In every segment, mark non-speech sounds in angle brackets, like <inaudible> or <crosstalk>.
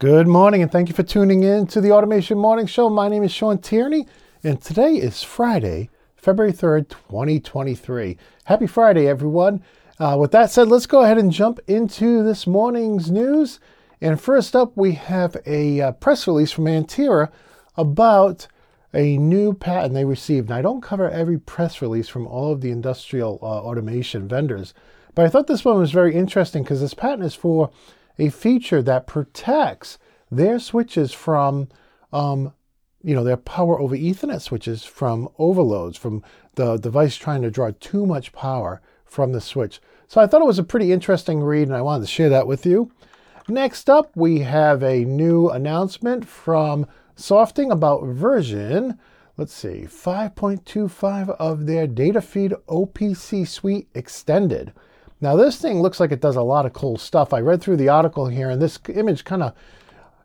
Good morning, and thank you for tuning in to the Automation Morning Show. My name is Sean Tierney, and today is Friday, February 3rd, 2023. Happy Friday, everyone. Uh, with that said, let's go ahead and jump into this morning's news. And first up, we have a uh, press release from Antaira about a new patent they received. And I don't cover every press release from all of the industrial uh, automation vendors, but I thought this one was very interesting because this patent is for a feature that protects their switches from, um, you know, their power over Ethernet switches from overloads, from the device trying to draw too much power from the switch. So I thought it was a pretty interesting read, and I wanted to share that with you. Next up, we have a new announcement from Softing about version, let's see, 5.25 of their dataFEED OPC suite extended. Now, this thing looks like it does a lot of cool stuff. I read through the article here, and this image kind of,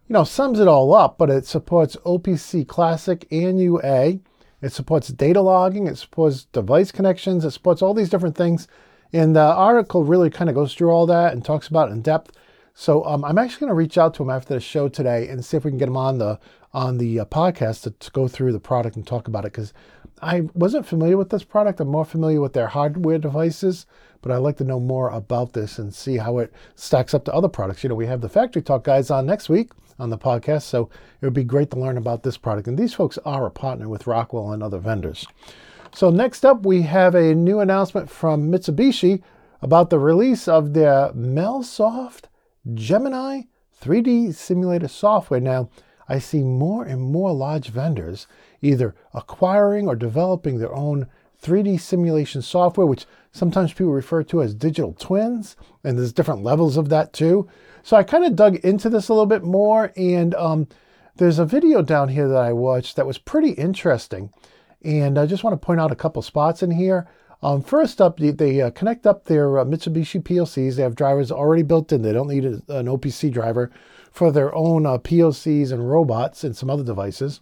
you know, sums it all up, but it supports OPC Classic and UA. It supports data logging, it supports device connections, it supports all these different things. And the article really kind of goes through all that and talks about in depth. So um, I'm actually going to reach out to him after the show today and see if we can get him on the on the uh, podcast to, to, go through the product and talk about it because I wasn't familiar with this product. I'm more familiar with their hardware devices, but I'd like to know more about this and see how it stacks up to other products. You know, we have the Factory Talk guys on next week on the podcast, so it would be great to learn about this product. And these folks are a partner with Rockwell and other vendors. So next up, we have a new announcement from Mitsubishi about the release of their MelSoft Gemini 3D simulator software. Now, I see more and more large vendors either acquiring or developing their own 3D simulation software, which sometimes people refer to as digital twins, and there's different levels of that too. So I kind of dug into this a little bit more, and um, there's a video down here that I watched that was pretty interesting. And I just want to point out a couple spots in here. Um, first up, they, they uh, connect up their uh, Mitsubishi PLCs. They have drivers already built in. They don't need a, an OPC driver for their own uh, PLCs and robots and some other devices.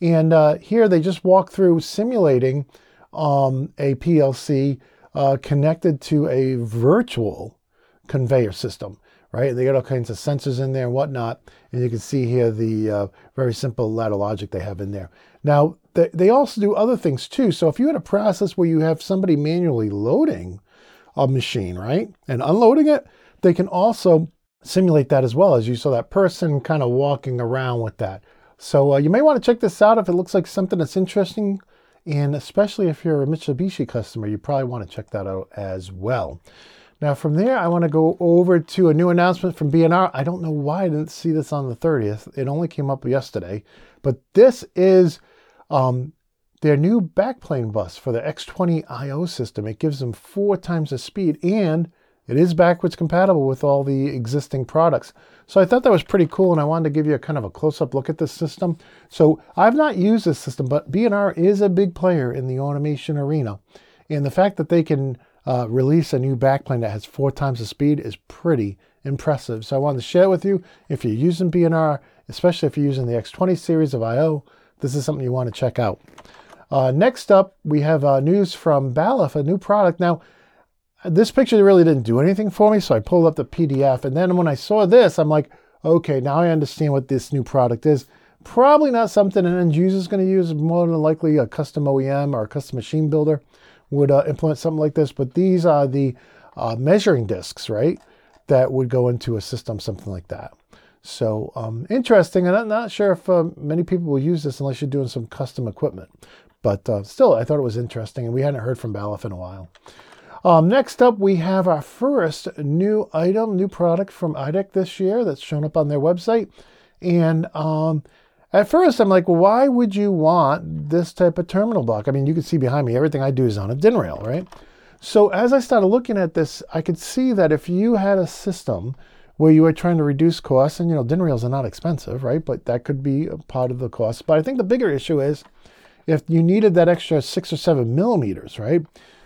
And uh, here they just walk through simulating um, a PLC uh, connected to a virtual conveyor system, right? They got all kinds of sensors in there and whatnot. And you can see here the uh, very simple ladder logic they have in there. Now, they, also do other things too. So if you had a process where you have somebody manually loading a machine, right, and unloading it, they can also simulate that as well as you saw that person kind of walking around with that. So uh, you may want to check this out if it looks like something that's interesting. And especially if you're a Mitsubishi customer, you probably want to check that out as well. Now, from there, I want to go over to a new announcement from B&R. I don't know why I didn't see this on the 30th. It only came up yesterday. But this is um, their new backplane bus for the X20 IO system. It gives them four times the speed and it is backwards compatible with all the existing products. So I thought that was pretty cool and I wanted to give you a kind of a close-up look at this system. So I've not used this system, but B&R is a big player in the automation arena. And the fact that they can uh, release a new backplane that has four times the speed is pretty impressive. So I wanted to share it with you. If you're using B&R, especially if you're using the X20 series of I.O., this is something you want to check out. Uh, next up, we have uh, news from Balluff, a new product. Now, this picture really didn't do anything for me, so I pulled up the PDF. And then when I saw this, I'm like, okay, now I understand what this new product is. Probably not something an end user is going to use. More than likely, a custom OEM or a custom machine builder would uh, implement something like this. But these are the uh, measuring discs, right? That would go into a system, something like that. So um, interesting, and I'm not sure if uh, many people will use this unless you're doing some custom equipment. But uh, still, I thought it was interesting, and we hadn't heard from Balluff in a while. Um, next up, we have our first new item, new product from IDEC this year that's shown up on their website. And um, at first, I'm like, why would you want this type of terminal block? I mean, you can see behind me, everything I do is on a DIN rail, right? So as I started looking at this, I could see that if you had a system where you are trying to reduce costs, and you know, DIN rails are not expensive, right? But that could be a part of the cost. But I think the bigger issue is if you needed that extra six or seven millimeters, right?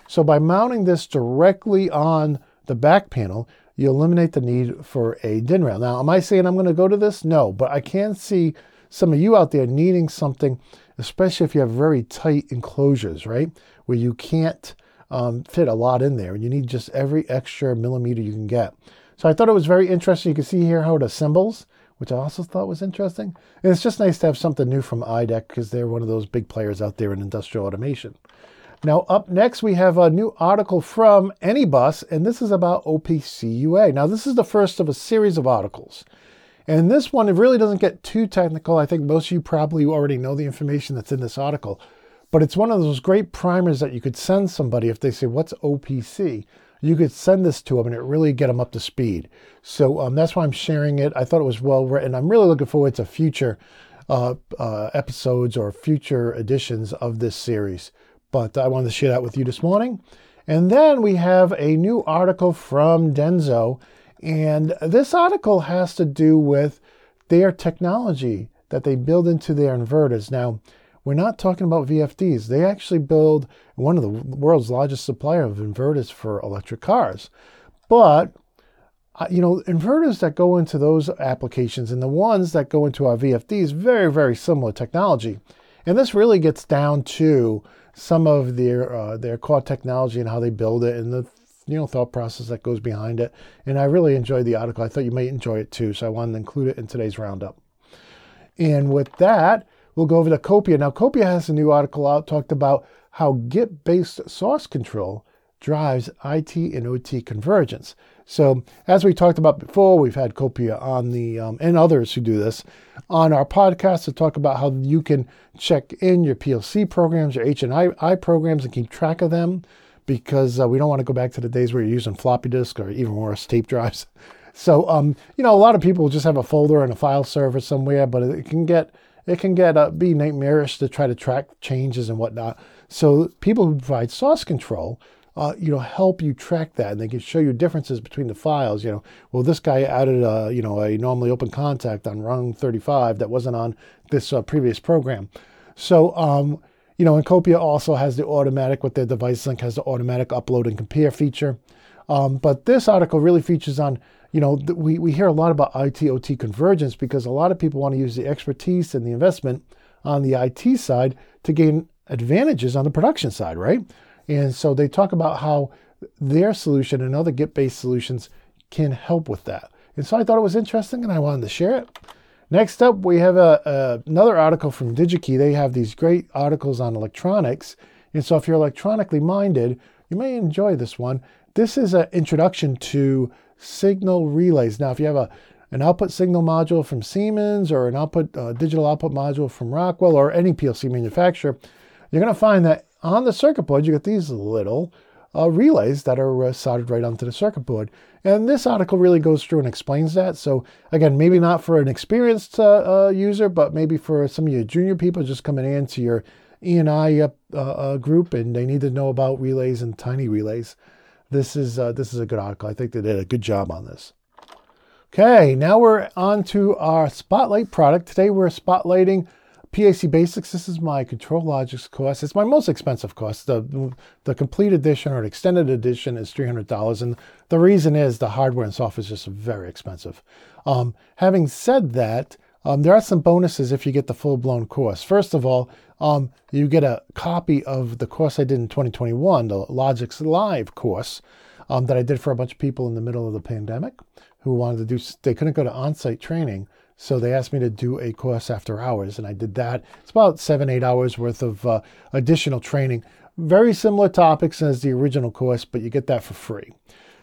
So by mounting this directly on the back panel, you eliminate the need for a DIN rail. Now, am I saying I'm going to go to this? No, but I can see some of you out there needing something, especially if you have very tight enclosures, right? Where you can't um, fit a lot in there and you need just every extra millimeter you can get. So I thought it was very interesting. You can see here how it assembles which I also thought was interesting. And it's just nice to have something new from IDEC because they're one of those big players out there in industrial automation. Now, up next, we have a new article from Anybus, and this is about OPCUA. Now, this is the first of a series of articles. And this one, it really doesn't get too technical. I think most of you probably already know the information that's in this article. But it's one of those great primers that you could send somebody if they say, What's OPC? You could send this to them and it really get them up to speed. So um, that's why I'm sharing it. I thought it was well written. I'm really looking forward to future uh, uh, episodes or future editions of this series. But I wanted to share that with you this morning. And then we have a new article from Denso. And this article has to do with their technology that they build into their inverters. Now, we're not talking about VFDs. They actually build one of the world's largest supplier of inverters for electric cars. But uh, you know, inverters that go into those applications and the ones that go into our VFDs, very, very similar technology. And this really gets down to some of their uh, their core technology and how they build it and the you know thought process that goes behind it. And I really enjoyed the article. I thought you might enjoy it too, so I wanted to include it in today's roundup. And with that, we'll go over to Copia. Now, Copia has a new article out talked about how Git-based source control drives IT and OT convergence. So, as we talked about before, we've had Copia on the um, and others who do this on our podcast to talk about how you can check in your PLC programs, your HMI programs, and keep track of them. Because uh, we don't want to go back to the days where you're using floppy disk or even worse, tape drives. <laughs> So, um, you know, a lot of people just have a folder and a file server somewhere, but it can get it can get uh, be nightmarish to try to track changes and whatnot. So, people who provide source control uh, you know, help you track that, and they can show you differences between the files. You know, well, this guy added a, you know, a normally open contact on rung 35 that wasn't on this uh, previous program. So, um, you know, and also has the automatic with their device link has the automatic upload and compare feature. Um, but this article really features on, you know, th- we, we hear a lot about IT OT convergence because a lot of people want to use the expertise and the investment on the IT side to gain advantages on the production side, right? And so they talk about how their solution and other Git based solutions can help with that. And so I thought it was interesting and I wanted to share it. Next up, we have a, a, another article from DigiKey. They have these great articles on electronics. And so if you're electronically minded, you may enjoy this one. This is an introduction to signal relays. Now, if you have a, an output signal module from Siemens or an output uh, digital output module from Rockwell or any PLC manufacturer, you're going to find that on the circuit board, you get these little uh, relays that are uh, soldered right onto the circuit board. And this article really goes through and explains that. So again, maybe not for an experienced uh, uh user, but maybe for some of your junior people just coming into your E&I uh, uh, group and they need to know about relays and tiny relays. This is this is a good article. I think they did a good job on this. Okay, now we're on to our Spotlight product. Today we're spotlighting PAC Basics, this is my ControlLogix course. It's my most expensive course. The, the complete edition or extended edition is $300. And the reason is the hardware and software is just very expensive. Um, having said that, um, there are some bonuses if you get the full blown course. First of all, um, you get a copy of the course I did in 2021, the Logix Live course um, that I did for a bunch of people in the middle of the pandemic who wanted to do, they couldn't go to on site training. So they asked me to do a course after hours, and I did that. It's about seven, eight hours worth of uh, additional training. Very similar topics as the original course, but you get that for free.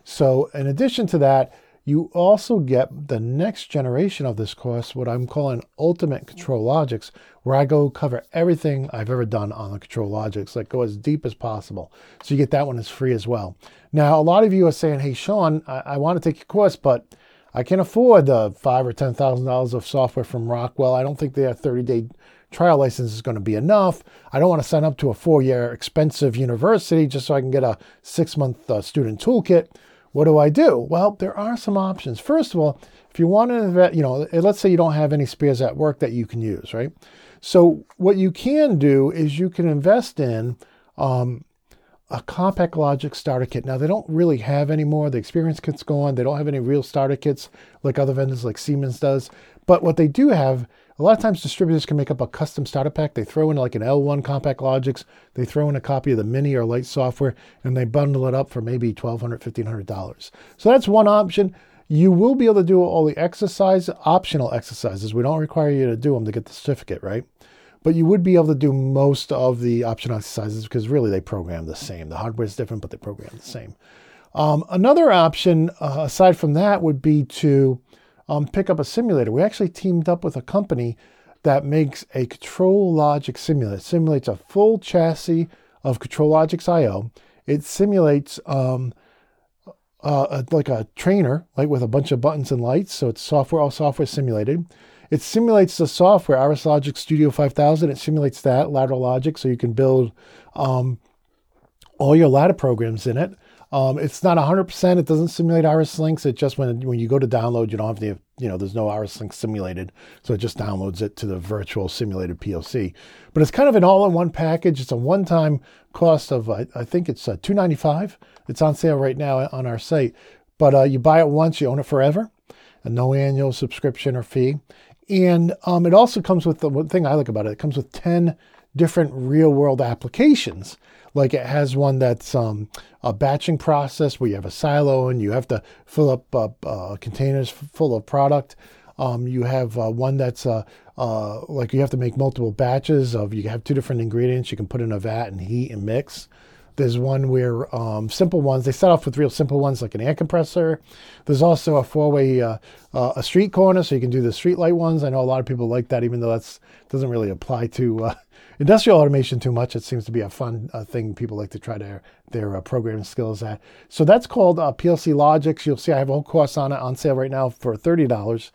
So, in addition to that, you also get the next generation of this course, what I'm calling Ultimate ControlLogix, where I go cover everything I've ever done on the ControlLogix, like go as deep as possible. So you get that one as free as well. Now, a lot of you are saying, hey, Sean, I, I want to take your course, but I can't afford the five or ten thousand dollars of software from Rockwell. I don't think their 30-day trial license is going to be enough. I don't want to sign up to a four-year expensive university just so I can get a six-month uh, student toolkit. What do I do? Well, there are some options. First of all, if you want to invest, you know, let's say you don't have any spares at work that you can use, right? So what you can do is you can invest in um, a CompactLogix starter kit. Now, they don't really have anymore. The experience kit's gone. They don't have any real starter kits like other vendors like Siemens does. But what they do have, a lot of times distributors can make up a custom starter pack. They throw in like an L1 CompactLogix, they throw in a copy of the Mini or Light software, and they bundle it up for maybe $1,200, $1,500. So that's one option. You will be able to do all the exercise, optional exercises. We don't require you to do them to get the certificate, right? But you would be able to do most of the optional exercises because really they program the same. The hardware is different, but they program the same. Um, another option uh, aside from that would be to um, pick up a simulator. We actually teamed up with a company that makes a ControlLogix simulator. It simulates a full chassis of ControlLogix IO. It simulates um, uh, like a trainer, like with a bunch of buttons and lights. So it's software, all software simulated. It simulates the software, RSLogix Studio 5000. It simulates that, ladder logic, so you can build um, all your ladder programs in it. Um, it's not 100%. It doesn't simulate RSLinx. It just when when you go to download, you don't have to, you know, there's no RSLinx simulated, so it just downloads it to the virtual simulated PLC. But it's kind of an all-in-one package. It's a one-time cost of I, I think it's uh, 295. It's on sale right now on our site. But uh, you buy it once, you own it forever, and no annual subscription or fee. And um, it also comes with the one thing I like about it. It comes with 10 different real-world applications. Like it has one that's um, a batching process where you have a silo and you have to fill up uh, uh, containers full of product. Um, you have uh, one that's uh, uh, like you have to make multiple batches of. You have two different ingredients you can put in a vat and heat and mix. There's one where um, simple ones. They start off with real simple ones like an air compressor. There's also a four-way uh, uh, a street corner, so you can do the street light ones. I know a lot of people like that, even though that's doesn't really apply to uh, industrial automation too much. It seems to be a fun uh, thing people like to try their their uh, programming skills at. So that's called uh, PLCLogix. You'll see I have a whole course on it on sale right now for thirty dollars.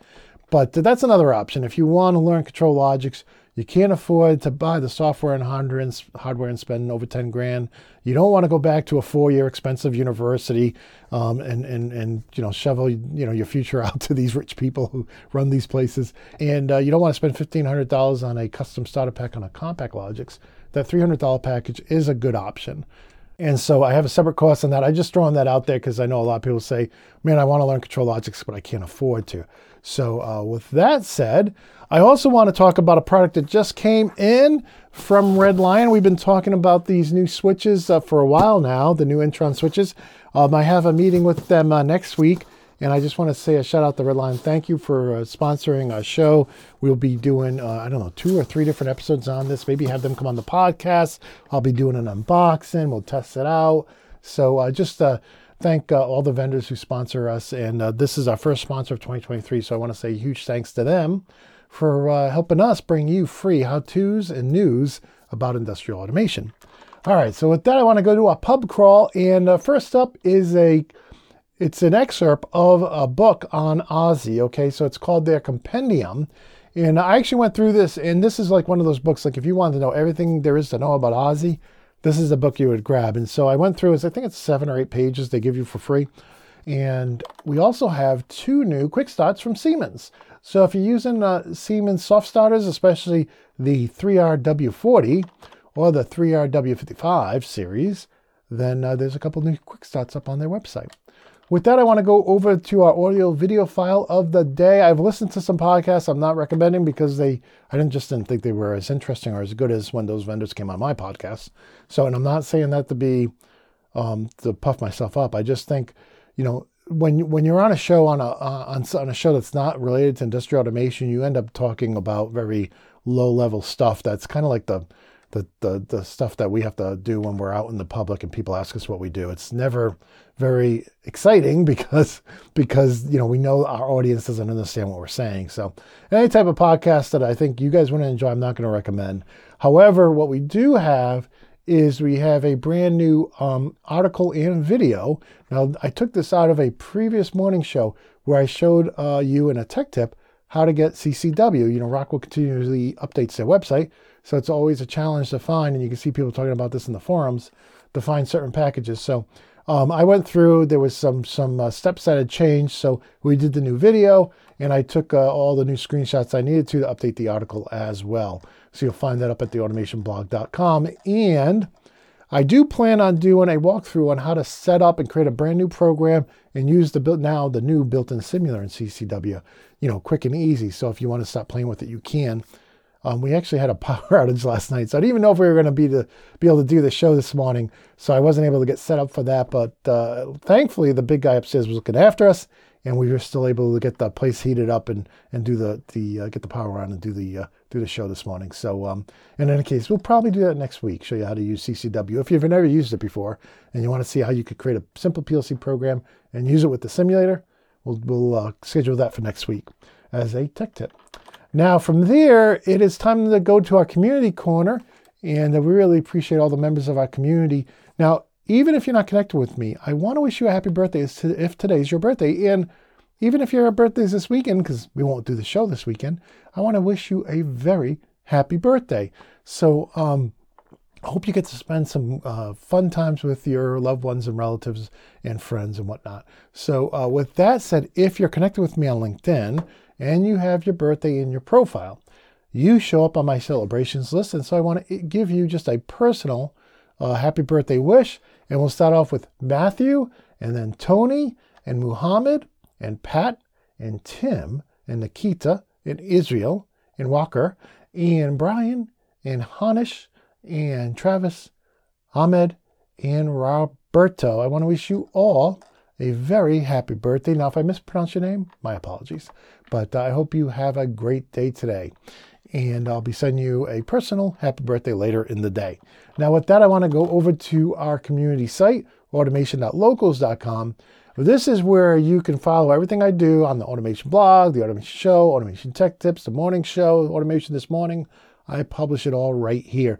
But that's another option. If you want to learn ControlLogix, you can't afford to buy the software and hardware and spend over 10 grand. You don't want to go back to a four-year expensive university um, and, and, and, you know, shovel, you know, your future <laughs> out to these rich people who run these places. And uh, you don't want to spend $1,500 on a custom starter pack on a CompactLogix. That $300 package is a good option. And so I have a separate course on that. I just throwing that out there because I know a lot of people say, man, I want to learn ControlLogix, but I can't afford to. So uh, with that said, I also want to talk about a product that just came in from Red Lion. We've been talking about these new switches uh, for a while now, the new N-Tron switches. Um, I have a meeting with them uh, next week, and I just want to say a shout out to Red Lion. Thank you for uh, sponsoring our show. We'll be doing, uh, I don't know, two or three different episodes on this. Maybe have them come on the podcast. I'll be doing an unboxing. We'll test it out. So uh, just uh, thank uh, all the vendors who sponsor us. And uh, this is our first sponsor of 2023. So I want to say huge thanks to them for helping us bring you free how to's and news about industrial automation. All right, so with that, I want to go to a pub crawl. And first up is a it's an excerpt of a book on AS-i. Okay, so it's called their compendium. And I actually went through this, and this is like one of those books. Like if you want to know everything there is to know about AS-i, this is the book you would grab. And so I went through. I think it's seven or eight pages they give you for free. And we also have two new quick starts from Siemens. So if you're using uh, Siemens soft starters, especially the 3RW40 or the 3RW55 series, then uh, there's a couple new quick starts up on their website. With that, I want to go over to our audio video file of the day. I've listened to some podcasts I'm not recommending because they, I didn't just didn't think they were as interesting or as good as when those vendors came on my podcast. So, and I'm not saying that to be, um, to puff myself up. I just think you know, when when you're on a show on a uh, on, on a show that's not related to industrial automation, you end up talking about very low level stuff. That's kind of like the, the the the stuff that we have to do when we're out in the public and people ask us what we do. It's never very exciting <laughs> because because you know we know our audience doesn't understand what we're saying. So any type of podcast that I think you guys want to enjoy, I'm not going to recommend. However, what we do have is we have a brand new um, article and video. Now, I took this out of a previous morning show where I showed uh, you in a tech tip how to get CCW. You know, Rockwell continuously updates their website, so it's always a challenge to find, and you can see people talking about this in the forums to find certain packages. So um, I went through, there was some, some uh, steps that had changed, so we did the new video, and I took uh, all the new screenshots I needed to to update the article as well. So you'll find that up at theautomationblog.com. And I do plan on doing a walkthrough on how to set up and create a brand new program and use the built now the new built-in simulator in CCW. You know, quick and easy. So if you want to stop playing with it, you can. Um, we actually had a <laughs> power outage last night, so I didn't even know if we were going to be to be able to do the show this morning. So I wasn't able to get set up for that. But uh, thankfully, the big guy upstairs was looking after us, and we were still able to get the place heated up and and do the the uh, get the power on and do the uh, do the show this morning. So um, in any case, we'll probably do that next week. Show you how to use CCW if you've never used it before and you want to see how you could create a simple PLC program and use it with the simulator. We'll we'll uh, schedule that for next week as a tech tip. Now from there, it is time to go to our community corner, and we really appreciate all the members of our community. Now even if you're not connected with me, I want to wish you a happy birthday if today's your birthday. And even if your birthday's this weekend, because we won't do the show this weekend, I want to wish you a very happy birthday. So, um, hope you get to spend some uh, fun times with your loved ones and relatives and friends and whatnot. So, uh, with that said, if you're connected with me on LinkedIn and you have your birthday in your profile, you show up on my celebrations list. And so, I want to give you just a personal uh, happy birthday wish. And we'll start off with Matthew, and then Tony, and Muhammad, and Pat, and Tim, and Nikita, and Israel, and Walker, and Brian, and Hanish, and Travis, Ahmed, and Roberto. I want to wish you all a very happy birthday. Now, if I mispronounce your name, my apologies. But uh, I hope you have a great day today and I'll be sending you a personal happy birthday later in the day. Now, with that, I want to go over to our community site, automation.locals.com. This is where you can follow everything I do on the automation blog, the automation show, automation tech tips, the morning show, automation this morning. I publish it all right here.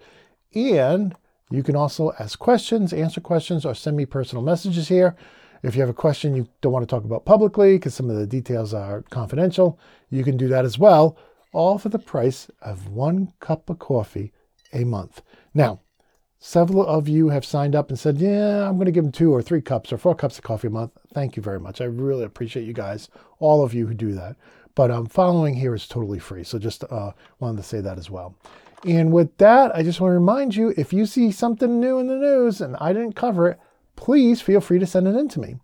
And you can also ask questions, answer questions, or send me personal messages here. If you have a question you don't want to talk about publicly because some of the details are confidential, you can do that as well all for the price of one cup of coffee a month. Now, several of you have signed up and said, Yeah, I'm going to give them two or three cups or four cups of coffee a month. Thank you very much. I really appreciate you guys, all of you who do that. But um, following here is totally free. So just uh, wanted to say that as well. And with that, I just want to remind you if you see something new in the news and I didn't cover it, please feel free to send it in to me.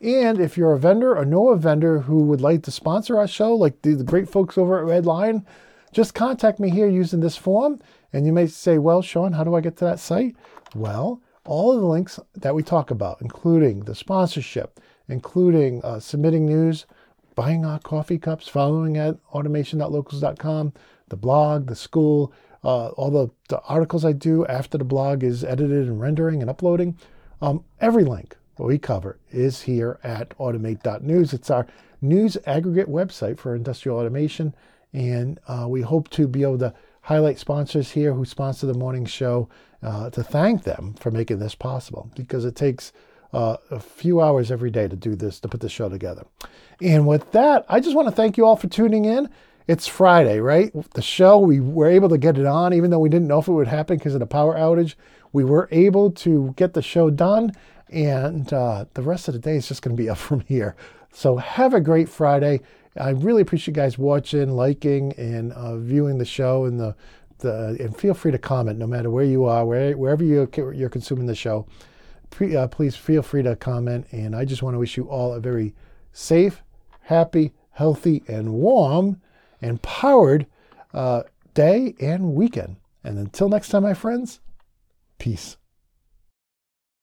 And if you're a vendor or know a vendor who would like to sponsor our show, like the, great folks over at Red Lion, just contact me here using this form. And you may say, well, Sean, how do I get to that site? Well, all of the links that we talk about, including the sponsorship, including uh, submitting news, buying our coffee cups, following at automation.locals.com, the blog, the school, uh, all the, the articles I do after the blog is edited and rendering and uploading, um, every link what we cover is here at automate.news. It's our news aggregate website for industrial automation. And uh, we hope to be able to highlight sponsors here who sponsor the morning show uh, to thank them for making this possible because it takes uh, a few hours every day to do this, to put the show together. And with that, I just want to thank you all for tuning in. It's Friday, right? The show, we were able to get it on, even though we didn't know if it would happen because of the power outage. We were able to get the show done and uh, the rest of the day is just going to be <laughs> up from here. So have a great Friday. I really appreciate you guys watching, liking, and uh, viewing the show. And the, the and feel free to comment no matter where you are, where, wherever you, you're consuming the show. Pre, uh, please feel free to comment. And I just want to wish you all a very safe, happy, healthy, and warm and powered uh, day and weekend. And until next time, my friends, peace.